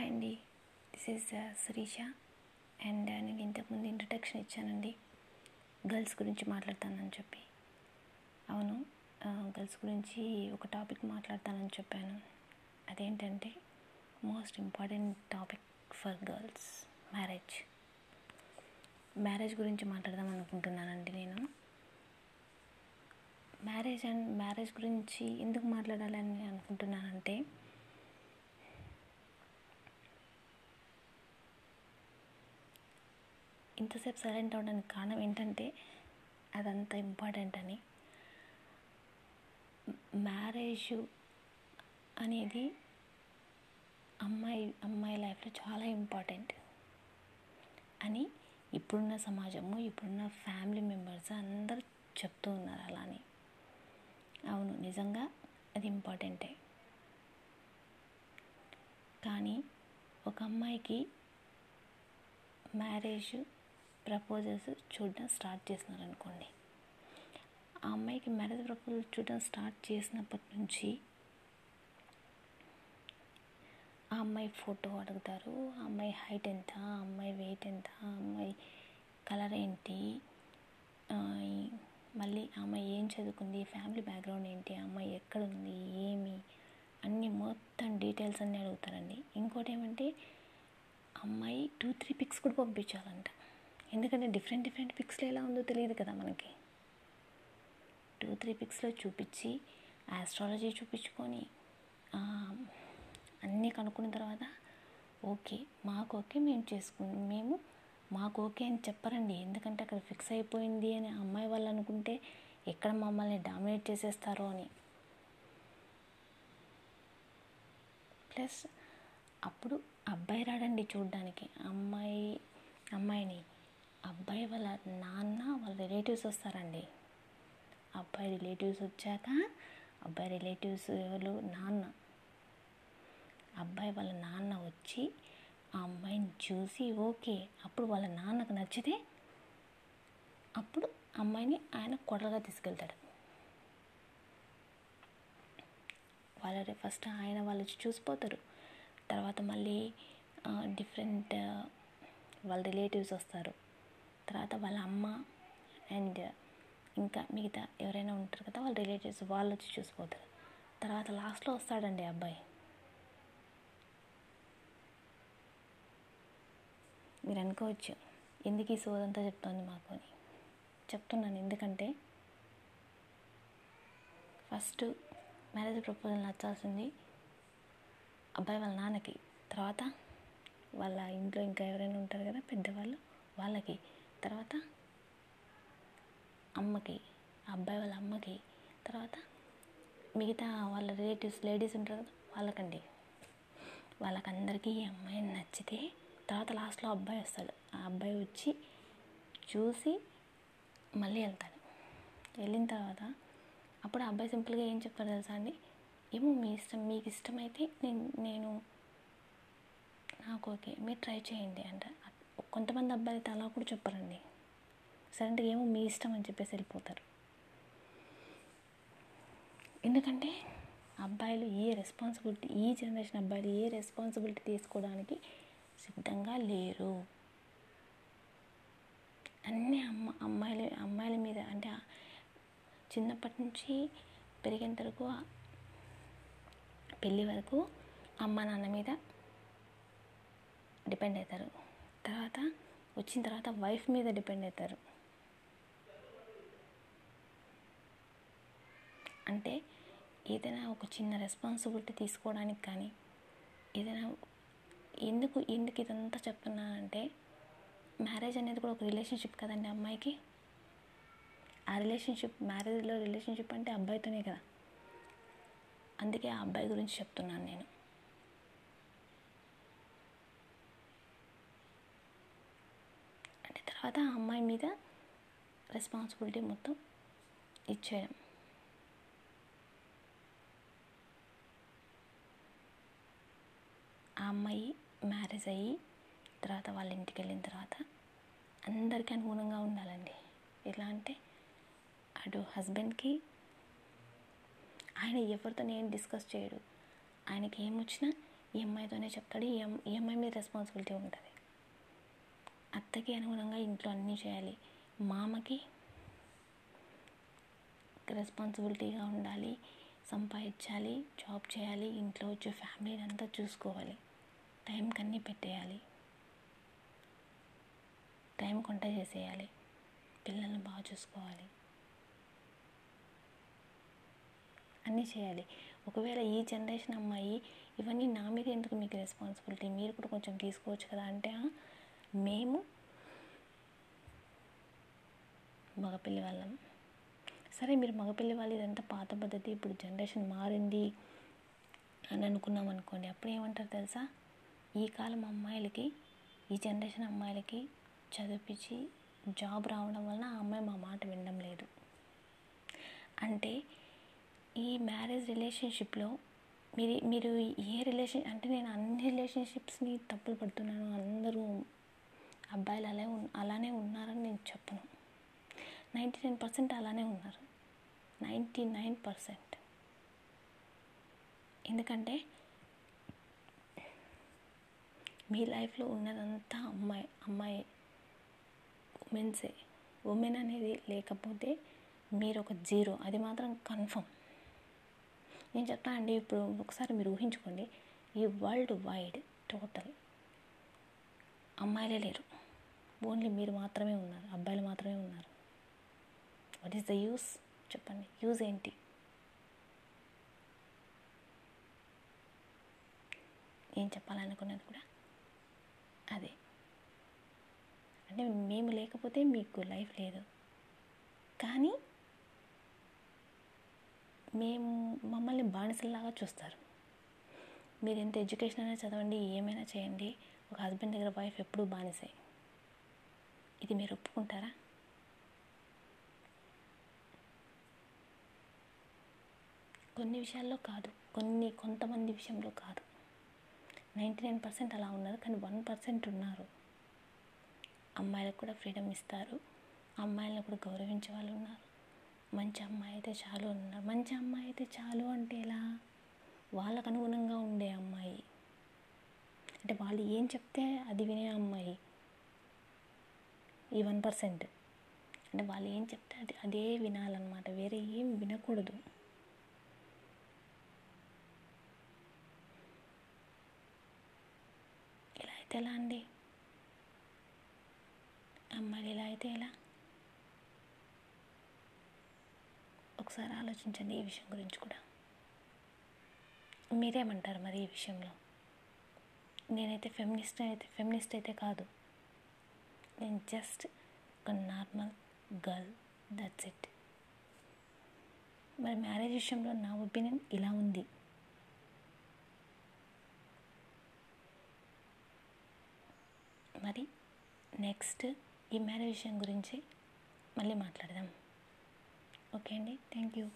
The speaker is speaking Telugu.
హాయ్ అండి దిస్ ఈజ్ శిరీష అండ్ నేను ఇంతకుముందు ఇంట్రడక్షన్ ఇచ్చానండి. గర్ల్స్ గురించి మాట్లాడతానని చెప్పి. అవును uh, గర్ల్స్ గురించి ఒక టాపిక్ మాట్లాడతానని చెప్పాను. అదేంటంటే most important topic for girls marriage marriage గురించి మాట్లాడదాం అనుకుంటున్నానండి నేను. మ్యారేజ్ అండ్ మ్యారేజ్ గురించి ఎందుకు మాట్లాడాలని అనుకుంటున్నానంటే ఇంతసేపు సైలెంట్ అవడానికి కారణం ఏంటంటే అదంత ఇంపార్టెంట్ అని. మ్యారేజ్ అనేది అమ్మాయి అమ్మాయి లైఫ్లో చాలా ఇంపార్టెంట్ అని ఇప్పుడున్న సమాజము ఇప్పుడున్న ఫ్యామిలీ మెంబర్స్ అందరూ చెప్తూ ఉన్నారు అలానే. అవును నిజంగా అది ఇంపార్టెంటే. కానీ ఒక అమ్మాయికి మ్యారేజ్ ప్రపోజల్స్ చూడడం స్టార్ట్ చేసినారు అనుకోండి ఆ అమ్మాయికి మ్యారేజ్ ప్రపోజల్ చూడడం స్టార్ట్ చేసినప్పటి నుంచి ఆ అమ్మాయి ఫోటో అడుగుతారు. ఆ అమ్మాయి హైట్ ఎంత? ఆ అమ్మాయి వెయిట్ ఎంత? ఆ అమ్మాయి కలర్ ఏంటి? మళ్ళీ ఆ అమ్మాయి ఏం చదువుకుంది? ఫ్యామిలీ బ్యాక్గ్రౌండ్ ఏంటి? ఆ అమ్మాయి ఎక్కడుంది ఏమి? అన్నీ మొత్తం డీటెయిల్స్ అన్నీ అడుగుతారండి. ఇంకోటి ఏమంటే అమ్మాయి టూ త్రీ పిక్స్ కూడా పంపించాలంట. ఎందుకంటే డిఫరెంట్ డిఫరెంట్ పిక్స్లో ఎలా ఉందో తెలియదు కదా మనకి. టూ త్రీ పిక్స్లో చూపించి ఆస్ట్రాలజీ చూపించుకొని అన్నీ కనుక్కున్న తర్వాత ఓకే మాకు ఓకే మేము చేసుకు మేము మాకు ఓకే అని చెప్పరండి. ఎందుకంటే అక్కడ ఫిక్స్ అయిపోయింది అని అమ్మాయి వాళ్ళు అనుకుంటే ఎక్కడ మమ్మల్ని డామినేట్ చేసేస్తారో అని. ప్లస్ అప్పుడు అబ్బాయి రాడండి చూడడానికి. అమ్మాయి అమ్మాయిని. అబ్బాయి వాళ్ళ నాన్న వాళ్ళ రిలేటివ్స్ వస్తారండి. అబ్బాయి రిలేటివ్స్ వచ్చాక అబ్బాయి రిలేటివ్స్ ఎవరు? నాన్న. అబ్బాయి వాళ్ళ నాన్న వచ్చి ఆ అమ్మాయిని చూసి ఓకే అప్పుడు వాళ్ళ నాన్నకు నచ్చితే అప్పుడు అమ్మాయిని ఆయన కొడలుగా తీసుకెళ్తాడు. వాళ్ళ ఫస్ట్ ఆయన వాళ్ళు చూసిపోతారు. తర్వాత మళ్ళీ డిఫరెంట్ వాళ్ళ రిలేటివ్స్ వస్తారు. తర్వాత వాళ్ళ అమ్మ అండ్ ఇంకా మిగతా ఎవరైనా ఉంటారు కదా వాళ్ళ రిలేటివ్స్ వాళ్ళు వచ్చి చూసిపోతారు. తర్వాత లాస్ట్లో వస్తాడండి అబ్బాయి. మీరు అనుకోవచ్చు ఎందుకు ఈ సోదంతా చెప్తోంది మాకు అని. చెప్తున్నాను ఎందుకంటే ఫస్ట్ మ్యారేజ్ ప్రపోజల్ నచ్చాల్సింది అబ్బాయి వాళ్ళ నాన్నకి. తర్వాత వాళ్ళ ఇంట్లో ఇంకా ఎవరైనా ఉంటారు కదా పెద్దవాళ్ళు వాళ్ళకి. తర్వాత అమ్మకి అబ్బాయి వాళ్ళ అమ్మకి తర్వాత మిగతా వాళ్ళ రిలేటివ్స్ లేడీస్ ఉంటారు కదా వాళ్ళకండి. వాళ్ళకందరికీ ఈ అమ్మాయి నచ్చితే తర్వాత లాస్ట్లో అబ్బాయి వస్తాడు. ఆ అబ్బాయి వచ్చి చూసి మళ్ళీ వెళ్తాడు. వెళ్ళిన తర్వాత అప్పుడు అబ్బాయి సింపుల్గా ఏం చెప్తాడు తెలుసా అండి? ఏమో మీ ఇష్టం మీకు ఇష్టమైతే నేను నేను నాకు ఓకే మీరు ట్రై చేయండి అంట. కొంతమంది అబ్బాయిలు అయితే అలా కూడా చెప్పరండి. సరే ఏమో మీ ఇష్టం అని చెప్పేసి వెళ్ళిపోతారు. ఎందుకంటే అబ్బాయిలు ఏ రెస్పాన్సిబిలిటీ ఈ జనరేషన్ అబ్బాయిలు ఏ రెస్పాన్సిబిలిటీ తీసుకోవడానికి సిద్ధంగా లేరు. అన్నీ అమ్మ అమ్మాయిల అమ్మాయిల మీద అంటే చిన్నప్పటి నుంచి పెరిగేంత వరకు పెళ్ళి వరకు అమ్మ నాన్న మీద డిపెండ్ అవుతారు తర్వాత వచ్చిన తర్వాత వైఫ్ మీద డిపెండ్ అవుతారు. అంటే ఏదైనా ఒక చిన్న రెస్పాన్సిబిలిటీ తీసుకోవడానికి కానీ ఏదైనా ఎందుకు ఎందుకు ఇదంతా చెప్తున్నానంటే మ్యారేజ్ అనేది కూడా ఒక రిలేషన్షిప్ కదండి అమ్మాయికి. ఆ రిలేషన్షిప్ మ్యారేజ్లో రిలేషన్షిప్ అంటే అబ్బాయితోనే కదా. అందుకే ఆ అబ్బాయి గురించి చెప్తున్నాను నేను అంటే తర్వాత ఆ అమ్మాయి మీద రెస్పాన్సిబిలిటీ మొత్తం ఇచ్చేయడం. ఆ అమ్మాయి మ్యారేజ్ అయ్యి తర్వాత వాళ్ళ ఇంటికి వెళ్ళిన తర్వాత అందరికీ అనుగుణంగా ఉండాలండి. ఎలా అంటే అటు హస్బెండ్కి ఆయన ఎవరితో నేను డిస్కస్ చేయడు. ఆయనకి ఏమొచ్చినా ఈ అమ్మాయితోనే చెప్తాడు. ఈ అమ్మాయి మీద రెస్పాన్సిబిలిటీ ఉంటుంది. అత్తకి అనుగుణంగా ఇంట్లో అన్నీ చేయాలి. మామకి రెస్పాన్సిబిలిటీగా ఉండాలి సంపాదించాలి జాబ్ చేయాలి ఇంట్లో వచ్చే ఫ్యామిలీని అంతా చూసుకోవాలి. టైంకి అన్నీ పెట్టేయాలి. టైం కొంట చేసేయాలి. పిల్లల్ని బాగా చూసుకోవాలి. అన్నీ చేయాలి. ఒకవేళ ఈ జనరేషన్ అమ్మాయి ఇవన్నీ నా మీద ఎందుకు మీకు రెస్పాన్సిబిలిటీ మీరు కూడా కొంచెం తీసుకోవచ్చు కదా అంటే మేము మగపిల్లి వాళ్ళం. సరే మీరు మగపిల్లి వాళ్ళు ఇదంతా పాత పద్ధతి ఇప్పుడు జనరేషన్ మారింది అని అనుకున్నాం అనుకోండి అప్పుడు ఏమంటారు తెలుసా? ఈ కాలం అమ్మాయిలకి ఈ జనరేషన్ అమ్మాయిలకి చదివించి జాబ్ రావడం వలన ఆ అమ్మాయి మా మాట వినడం లేదు. అంటే ఈ మ్యారేజ్ రిలేషన్షిప్లో మీరు మీరు ఏ రిలేషన్ అంటే నేను అన్ని రిలేషన్షిప్స్ని తప్పులు పడుతున్నాను అందరూ అబ్బాయిలు అలా ఉన్- అలానే ఉన్నారని నేను చెప్పను. నైంటీ నైన్ పర్సెంట్ అలానే ఉన్నారు. Ninety nine percent. ఎందుకంటే మీ లైఫ్లో ఉన్నదంతా అమ్మాయి అమ్మాయి ఉమెన్సే. ఉమెన్ అనేది లేకపోతే మీరు ఒక జీరో. అది మాత్రం కన్ఫర్మ్. నేను చెప్తా అండి ఇప్పుడు ఒకసారి మీరు ఊహించుకోండి. ఈ వరల్డ్ వైడ్ టోటల్ అమ్మాయిలే లేరు. ఓన్లీ మీరు మాత్రమే ఉన్నారు. అబ్బాయిలు మాత్రమే ఉన్నారు. వాట్ ఈస్ ద యూస్ చెప్పండి. యూజ్ ఏంటి? ఏం చెప్పాలనుకున్నది కూడా అదే. అంటే మేము లేకపోతే మీకు లైఫ్ లేదు. కానీ మేము మమ్మల్ని బానిసల్లాగా చూస్తారు. మీరు ఎంత ఎడ్యుకేషన్ అయినా చదవండి ఏమైనా చేయండి ఒక హస్బెండ్ దగ్గర వైఫ్ ఎప్పుడూ బానిసే. ఇది మీరు ఒప్పుకుంటారా? కొన్ని విషయాల్లో కాదు. కొన్ని కొంతమంది విషయంలో కాదు. నైంటీ నైన్ పర్సెంట్ అలా ఉన్నారు. కానీ వన్ పర్సెంట్ ఉన్నారు. అమ్మాయిలకు కూడా ఫ్రీడమ్ ఇస్తారు. అమ్మాయిలను కూడా గౌరవించే వాళ్ళు ఉన్నారు. మంచి అమ్మాయి అయితే చాలు ఉన్నారు మంచి అమ్మాయి అయితే చాలు అంటే ఎలా? వాళ్ళకు అనుగుణంగా ఉండే అమ్మాయి. అంటే వాళ్ళు ఏం చెప్తే అది వినే అమ్మాయి. ఈ వన్ పర్సెంట్. అంటే వాళ్ళు ఏం చెప్తే అది అదే వినాలన్నమాట. వేరే ఏం వినకూడదు. అయితే ఎలా అండి? అమ్మాయిలు ఇలా అయితే ఎలా? ఒకసారి ఆలోచించండి ఈ విషయం గురించి కూడా. మీరేమంటారు మరి ఈ విషయంలో? నేనైతే ఫెమినిస్ట్ అయితే ఫెమినిస్ట్ అయితే కాదు. నేను జస్ట్ ఒక నార్మల్ గర్ల్ దట్స్ ఇట్ మరి మ్యారేజ్ విషయంలో నా ఒపీనియన్ ఇలా ఉంది మరి నెక్స్ట్ ఈ మ్యారేజ్ విషయం గురించి మళ్ళీ మాట్లాడదాం. ఓకే అండి. Thank you.